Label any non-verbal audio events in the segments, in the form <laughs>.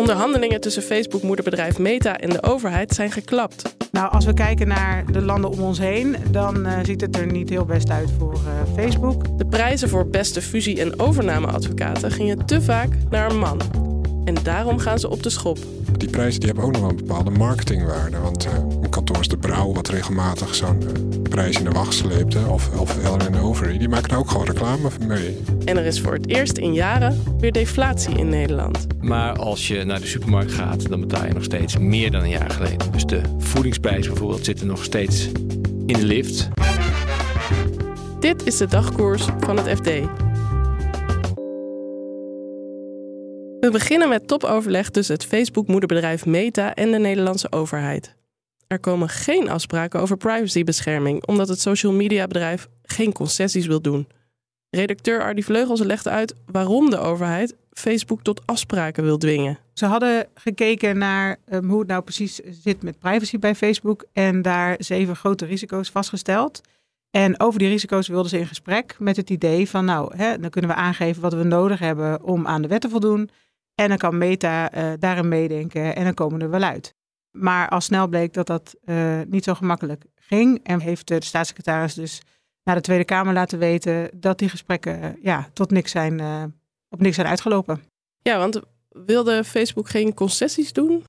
Onderhandelingen tussen Facebook-moederbedrijf Meta en de overheid zijn geklapt. Nou, als we kijken naar de landen om ons heen, dan uh, ziet het er niet heel best uit voor uh, Facebook. De prijzen voor beste fusie- en overnameadvocaten gingen te vaak naar een man. En daarom gaan ze op de schop. Die prijzen die hebben ook nog wel een bepaalde marketingwaarde. Want uh, de Brouw, wat regelmatig zo'n uh, prijs in de wacht sleepte, of, of Elrin Overy, die maken ook gewoon reclame mee. En er is voor het eerst in jaren weer deflatie in Nederland. Maar als je naar de supermarkt gaat, dan betaal je nog steeds meer dan een jaar geleden. Dus de voedingsprijs bijvoorbeeld zit er nog steeds in de lift. Dit is de dagkoers van het FD. We beginnen met topoverleg tussen het Facebook-moederbedrijf Meta en de Nederlandse overheid. Er komen geen afspraken over privacybescherming, omdat het social media bedrijf geen concessies wil doen. Redacteur Ardy Vleugels legt uit waarom de overheid Facebook tot afspraken wil dwingen. Ze hadden gekeken naar um, hoe het nou precies zit met privacy bij Facebook en daar zeven grote risico's vastgesteld. En over die risico's wilden ze in gesprek met het idee van, nou, hè, dan kunnen we aangeven wat we nodig hebben om aan de wet te voldoen. En dan kan Meta uh, daarin meedenken en dan komen we er wel uit. Maar al snel bleek dat dat uh, niet zo gemakkelijk ging. En heeft de staatssecretaris dus naar de Tweede Kamer laten weten dat die gesprekken uh, ja, tot niks zijn, op niks zijn uitgelopen. Ja, want wilde Facebook geen concessies doen?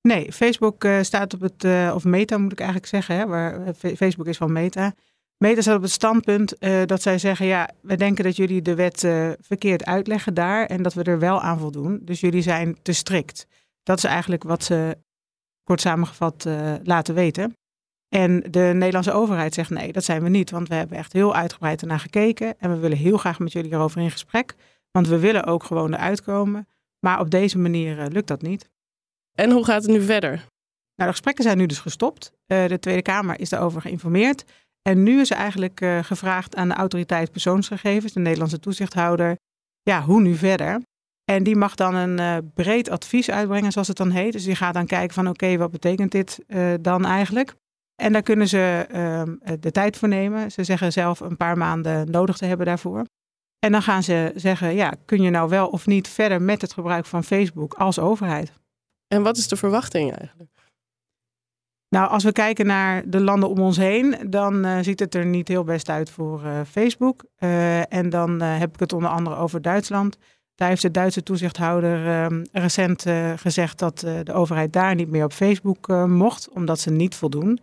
Nee, Facebook staat op het, of Meta moet ik eigenlijk zeggen, hè, waar Facebook is van Meta. Meta staat op het standpunt uh, dat zij zeggen: ja, we denken dat jullie de wet verkeerd uitleggen daar en dat we er wel aan voldoen. Dus jullie zijn te strikt. Dat is eigenlijk wat ze kort samengevat uh, laten weten. En de Nederlandse overheid zegt: nee, dat zijn we niet, want we hebben echt heel uitgebreid ernaar gekeken en we willen heel graag met jullie erover in gesprek, want we willen ook gewoon eruit komen. Maar op deze manier lukt dat niet. En hoe gaat het nu verder? Nou, de gesprekken zijn nu dus gestopt. de Tweede Kamer is daarover geïnformeerd. En nu is er eigenlijk gevraagd aan de autoriteit persoonsgegevens, de Nederlandse toezichthouder, ja, hoe nu verder? En die mag dan een uh, breed advies uitbrengen, zoals het dan heet. Dus die gaat dan kijken van oké, okay, wat betekent dit uh, dan eigenlijk? En daar kunnen ze ehm, de tijd voor nemen. Ze zeggen zelf een paar maanden nodig te hebben daarvoor. En dan gaan ze zeggen, ja, kun je nou wel of niet verder met het gebruik van Facebook als overheid? En wat is de verwachting eigenlijk? Nou, als we kijken naar de landen om ons heen, dan uh, ziet het er niet heel best uit voor uh, Facebook. Uh, en dan heb ik het onder andere over Duitsland. Daar heeft de Duitse toezichthouder ehm, recent gezegd dat de overheid daar niet meer op Facebook mocht, omdat ze niet voldoen.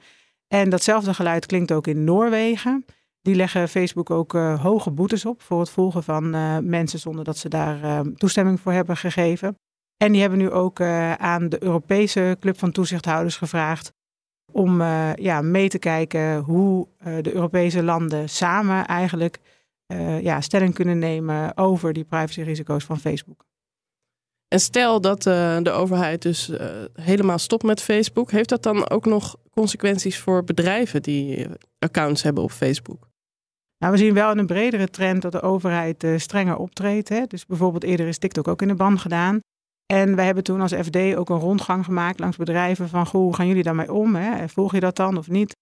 En datzelfde geluid klinkt ook in Noorwegen. Die leggen Facebook ook hoge boetes op voor het volgen van mensen zonder dat ze daar ehm, toestemming voor hebben gegeven. En die hebben nu ook aan de Europese Club van Toezichthouders gevraagd om ja, mee te kijken hoe de Europese landen samen eigenlijk ja, stelling kunnen nemen over die privacyrisico's van Facebook. En stel dat de overheid dus helemaal stopt met Facebook, heeft dat dan ook nog consequenties voor bedrijven die accounts hebben op Facebook? Nou, we zien wel een bredere trend dat de overheid strenger optreedt. Hè? Dus bijvoorbeeld eerder is TikTok ook in de ban gedaan. En wij hebben toen als FD ook een rondgang gemaakt langs bedrijven van goh, hoe gaan jullie daarmee om? Hè? Volg je dat dan of niet?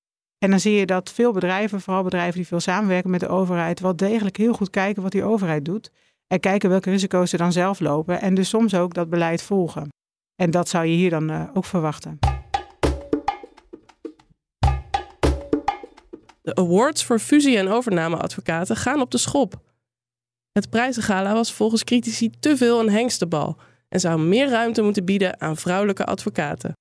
En dan zie je dat veel bedrijven, vooral bedrijven die veel samenwerken met de overheid, wel degelijk heel goed kijken wat die overheid doet. En kijken welke risico's ze dan zelf lopen. En dus soms ook dat beleid volgen. En dat zou je hier dan uh, ook verwachten. De awards voor fusie- en overnameadvocaten gaan op de schop. Het prijzengala was volgens critici te veel een hengstenbal en zou meer ruimte moeten bieden aan vrouwelijke advocaten.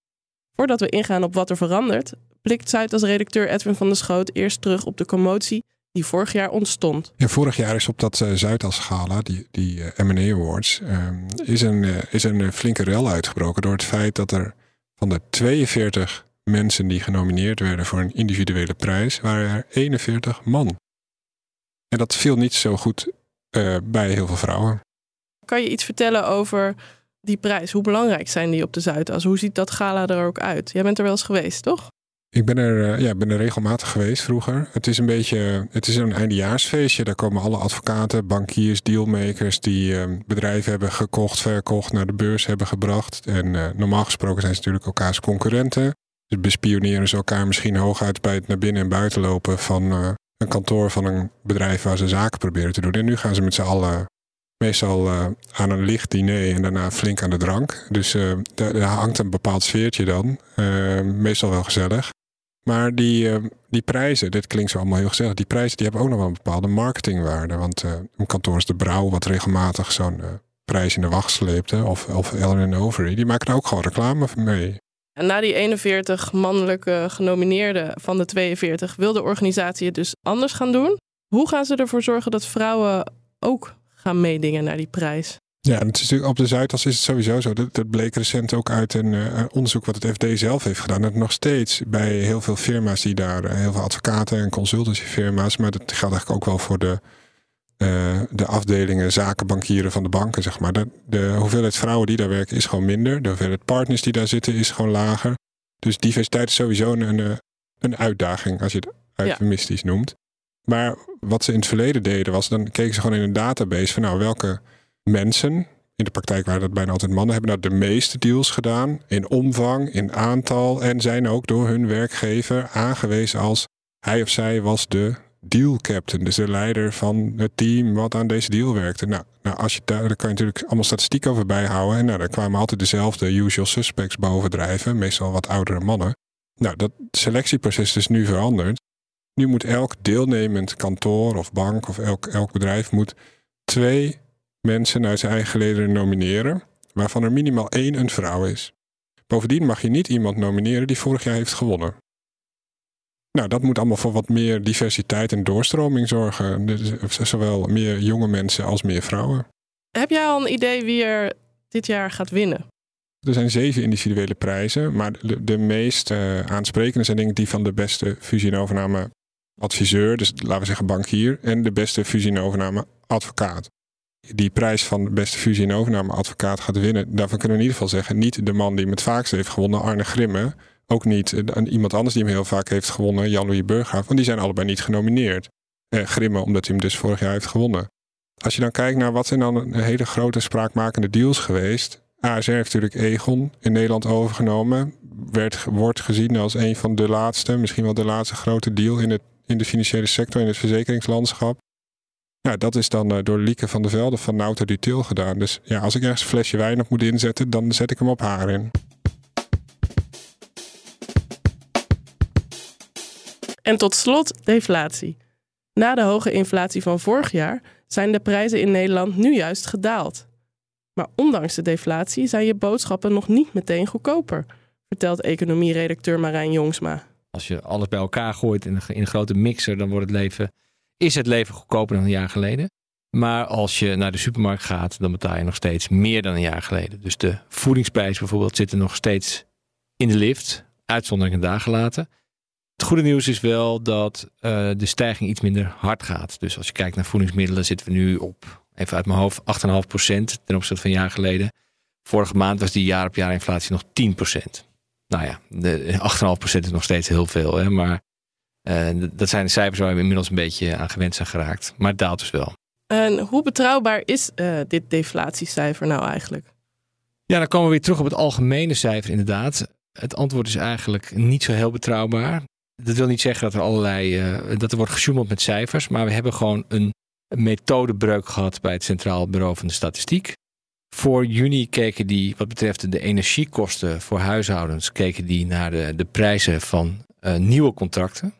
Voordat we ingaan op wat er verandert, blikt Zuid als redacteur Edwin van der Schoot eerst terug op de commotie die vorig jaar ontstond. Ja, vorig jaar is op dat uh, Zuidas gala, die, die uh, M&A Awards, uh, is, een, is een flinke rel uitgebroken door het feit dat er van de 42 mensen die genomineerd werden voor een individuele prijs, waren er 41 man. En dat viel niet zo goed bij heel veel vrouwen. kan je iets vertellen over die prijs? Hoe belangrijk zijn die op de Zuidas? Hoe ziet dat gala er ook uit? Jij bent er wel eens geweest, toch? Ik ben er, eh, ja, ben er regelmatig geweest vroeger. Het is een beetje, het is een eindejaarsfeestje. Daar komen alle advocaten, bankiers, dealmakers die uh, bedrijven hebben gekocht, verkocht, naar de beurs hebben gebracht. En uh, normaal gesproken zijn ze natuurlijk elkaars concurrenten. Dus bespioneren ze elkaar misschien hooguit bij het naar binnen en buiten lopen van een kantoor van een bedrijf waar ze zaken proberen te doen. En nu gaan ze met z'n allen meestal aan een licht diner en daarna flink aan de drank. Dus daar hangt een bepaald sfeertje dan. meestal wel gezellig. Maar die, uh, die prijzen, dit klinkt zo allemaal heel gezellig, die prijzen die hebben ook nog wel een bepaalde marketingwaarde. Want een kantoor is de Brouw, wat regelmatig zo'n uh, prijs in de wacht sleepte, of, of Ellen Overy, die maken er ook gewoon reclame mee. En na die 41 mannelijke genomineerden van de 42 wil de organisatie het dus anders gaan doen. Hoe gaan ze ervoor zorgen dat vrouwen ook gaan meedingen naar die prijs? Ja, het is natuurlijk op de Zuidas is het sowieso zo. Dat, dat bleek recent ook uit een uh, onderzoek wat het FD zelf heeft gedaan. Dat nog steeds bij heel veel firma's die daar, uh, heel veel advocaten en consultancyfirma's, maar dat geldt eigenlijk ook wel voor de, uh, de afdelingen zakenbankieren van de banken, zeg maar. De, de hoeveelheid vrouwen die daar werken is gewoon minder. De hoeveelheid partners die daar zitten is gewoon lager. Dus diversiteit is sowieso een, een uitdaging, als je het eufemistisch ja. noemt. Maar wat ze in het verleden deden was, dan keken ze gewoon in een database van nou, welke mensen, in de praktijk waren dat bijna altijd mannen, hebben nou de meeste deals gedaan in omvang, in aantal en zijn ook door hun werkgever aangewezen als hij of zij was de deal captain, dus de leider van het team wat aan deze deal werkte. Nou, nou als je daar, daar kan je natuurlijk allemaal statistiek over bijhouden. En nou, daar kwamen altijd dezelfde usual suspects bovendrijven, meestal wat oudere mannen. Nou, dat selectieproces is nu veranderd. Nu moet elk deelnemend kantoor of bank of elk, elk bedrijf moet twee mensen uit zijn eigen leden nomineren, waarvan er minimaal één een vrouw is. Bovendien mag je niet iemand nomineren die vorig jaar heeft gewonnen. Nou, dat moet allemaal voor wat meer diversiteit en doorstroming zorgen. Dus zowel meer jonge mensen als meer vrouwen. Heb jij al een idee wie er dit jaar gaat winnen? Er zijn zeven individuele prijzen, maar de, de meest uh, aansprekende zijn denk ik die van de beste fusie- en overname adviseur, dus laten we zeggen bankier, en de beste fusie- en overname advocaat die prijs van beste fusie- en overnameadvocaat gaat winnen, daarvan kunnen we in ieder geval zeggen, niet de man die hem het vaakst heeft gewonnen, Arne Grimme. Ook niet uh, iemand anders die hem heel vaak heeft gewonnen, Jan-Louis Burghaaf, want die zijn allebei niet genomineerd. Eh, Grimme, omdat hij hem dus vorig jaar heeft gewonnen. Als je dan kijkt naar wat zijn dan hele grote spraakmakende deals geweest. ASR heeft natuurlijk Egon in Nederland overgenomen. Werd, wordt gezien als een van de laatste, misschien wel de laatste grote deal in, het, in de financiële sector, in het verzekeringslandschap. Ja, dat is dan uh, door Lieke van der Velde van Nauta Dutil gedaan. Dus ja, als ik ergens een flesje wijn op moet inzetten, dan zet ik hem op haar in. En tot slot deflatie. Na de hoge inflatie van vorig jaar zijn de prijzen in Nederland nu juist gedaald. Maar ondanks de deflatie zijn je boodschappen nog niet meteen goedkoper, vertelt economieredacteur Marijn Jongsma. Als je alles bij elkaar gooit in een, in een grote mixer, dan wordt het leven is het leven goedkoper dan een jaar geleden. Maar als je naar de supermarkt gaat, dan betaal je nog steeds meer dan een jaar geleden. Dus de voedingsprijs bijvoorbeeld zit er nog steeds in de lift, uitzonderingen daar gelaten. Het goede nieuws is wel dat uh, de stijging iets minder hard gaat. Dus als je kijkt naar voedingsmiddelen, zitten we nu op, even uit mijn hoofd, 8,5% ten opzichte van een jaar geleden. Vorige maand was die jaar op jaar inflatie nog 10%. Nou ja, de 8,5% is nog steeds heel veel. Hè? Maar uh, dat zijn de cijfers waar we inmiddels een beetje aan gewend zijn geraakt. Maar het daalt dus wel. En hoe betrouwbaar is uh, dit deflatiecijfer nou eigenlijk? Ja, dan komen we weer terug op het algemene cijfer inderdaad. Het antwoord is eigenlijk niet zo heel betrouwbaar. Dat wil niet zeggen dat er allerlei uh, dat er wordt gesjoemeld met cijfers, maar we hebben gewoon een methodebreuk gehad bij het Centraal Bureau van de Statistiek. Voor juni keken die, wat betreft de energiekosten voor huishoudens, keken die naar de, de prijzen van uh, nieuwe contracten.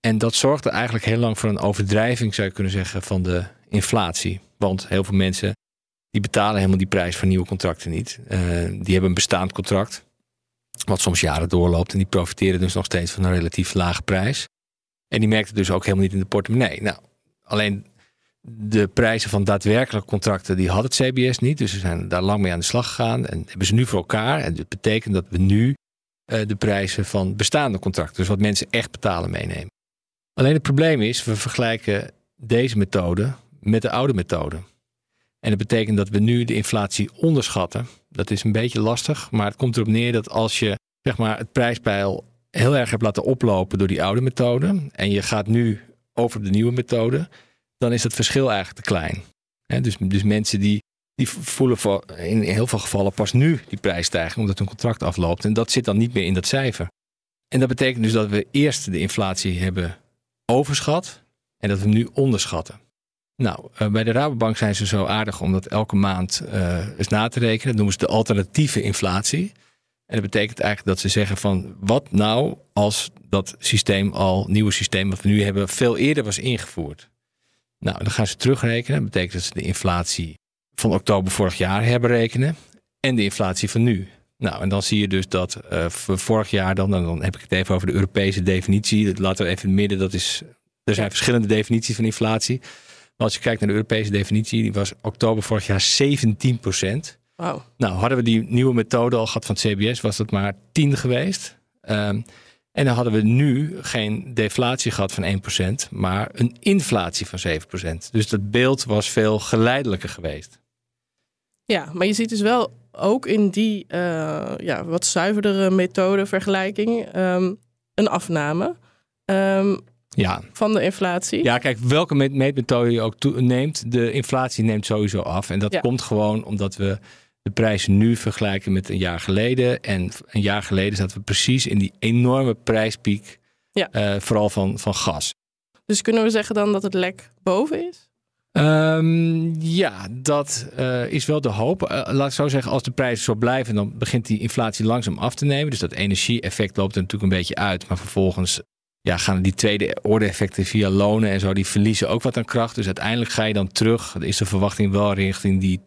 En dat zorgde eigenlijk heel lang voor een overdrijving, zou je kunnen zeggen, van de inflatie. Want heel veel mensen die betalen helemaal die prijs voor nieuwe contracten niet. Uh, die hebben een bestaand contract, wat soms jaren doorloopt. En die profiteren dus nog steeds van een relatief lage prijs. En die merkten dus ook helemaal niet in de portemonnee. Nou, alleen de prijzen van daadwerkelijke contracten, die had het CBS niet. Dus ze zijn daar lang mee aan de slag gegaan. En hebben ze nu voor elkaar. En dat betekent dat we nu uh, de prijzen van bestaande contracten, dus wat mensen echt betalen, meenemen. Alleen het probleem is, we vergelijken deze methode met de oude methode. En dat betekent dat we nu de inflatie onderschatten. Dat is een beetje lastig, maar het komt erop neer dat als je zeg maar, het prijspeil heel erg hebt laten oplopen door die oude methode en je gaat nu over de nieuwe methode, dan is het verschil eigenlijk te klein. dus, dus mensen die, die voelen voor, in heel veel gevallen pas nu die prijsstijging omdat hun contract afloopt. En dat zit dan niet meer in dat cijfer. En dat betekent dus dat we eerst de inflatie hebben overschat en dat we hem nu onderschatten. Nou, eh, bij de Rabobank zijn ze zo aardig om dat elke maand uh, eens na te rekenen. Dat noemen ze de alternatieve inflatie. En dat betekent eigenlijk dat ze zeggen van wat nou als dat systeem al, nieuwe systeem wat we nu hebben, veel eerder was ingevoerd. Nou, dan gaan ze terugrekenen. Dat betekent dat ze de inflatie van oktober vorig jaar herberekenen en de inflatie van nu. Nou, en dan zie je dus dat uh, vorig jaar dan, dan heb ik het even over de Europese definitie. Dat laten we even in het midden, dat is, er zijn verschillende definities van inflatie. Maar als je kijkt naar de Europese definitie, die was oktober vorig jaar 17 procent. Wow. Nou, hadden we die nieuwe methode al gehad van het CBS, was dat maar 10 geweest. Um, en dan hadden we nu geen deflatie gehad van 1%, maar een inflatie van 7%. Dus dat beeld was veel geleidelijker geweest. Ja, maar je ziet dus wel ook in die uh, ja, wat zuiverdere methode vergelijking um, een afname um, ja. van de inflatie. Ja, kijk, welke meetmethode je ook neemt, de inflatie neemt sowieso af. En dat ja. komt gewoon omdat we de prijzen nu vergelijken met een jaar geleden. En een jaar geleden zaten we precies in die enorme prijspiek, ja. uh, vooral van, van gas. Dus kunnen we zeggen dan dat het lek boven is? Um, ja, dat uh, is wel de hoop. Uh, laat ik zo zeggen, als de prijzen zo blijven, dan begint die inflatie langzaam af te nemen. Dus dat energie-effect loopt er natuurlijk een beetje uit. Maar vervolgens ja, gaan die tweede orde effecten via lonen en zo, die verliezen ook wat aan kracht. Dus uiteindelijk ga je dan terug, is de verwachting wel richting die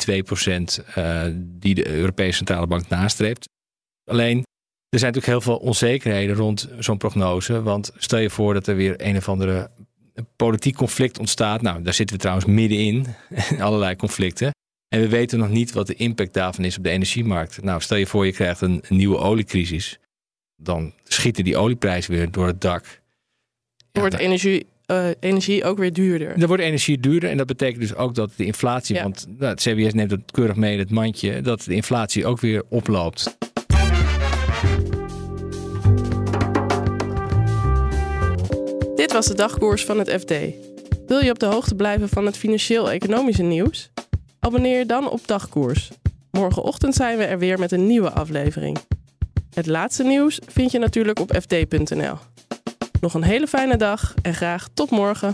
2% uh, die de Europese Centrale Bank nastreeft. Alleen, er zijn natuurlijk heel veel onzekerheden rond zo'n prognose. Want stel je voor dat er weer een of andere politiek conflict ontstaat. Nou, daar zitten we trouwens middenin, <laughs> allerlei conflicten. En we weten nog niet wat de impact daarvan is op de energiemarkt. Nou, stel je voor je krijgt een, een nieuwe oliecrisis. Dan schieten die olieprijzen weer door het dak. Ja, wordt energie, uh, energie ook weer duurder. Dan wordt energie duurder en dat betekent dus ook dat de inflatie, Ja. want nou, het CBS neemt het keurig mee in het mandje, dat de inflatie ook weer oploopt. Was de dagkoers van het FD. Wil je op de hoogte blijven van het financieel-economische nieuws? Abonneer je dan op Dagkoers. Morgenochtend zijn we er weer met een nieuwe aflevering. Het laatste nieuws vind je natuurlijk op fd.nl. Nog een hele fijne dag en graag tot morgen.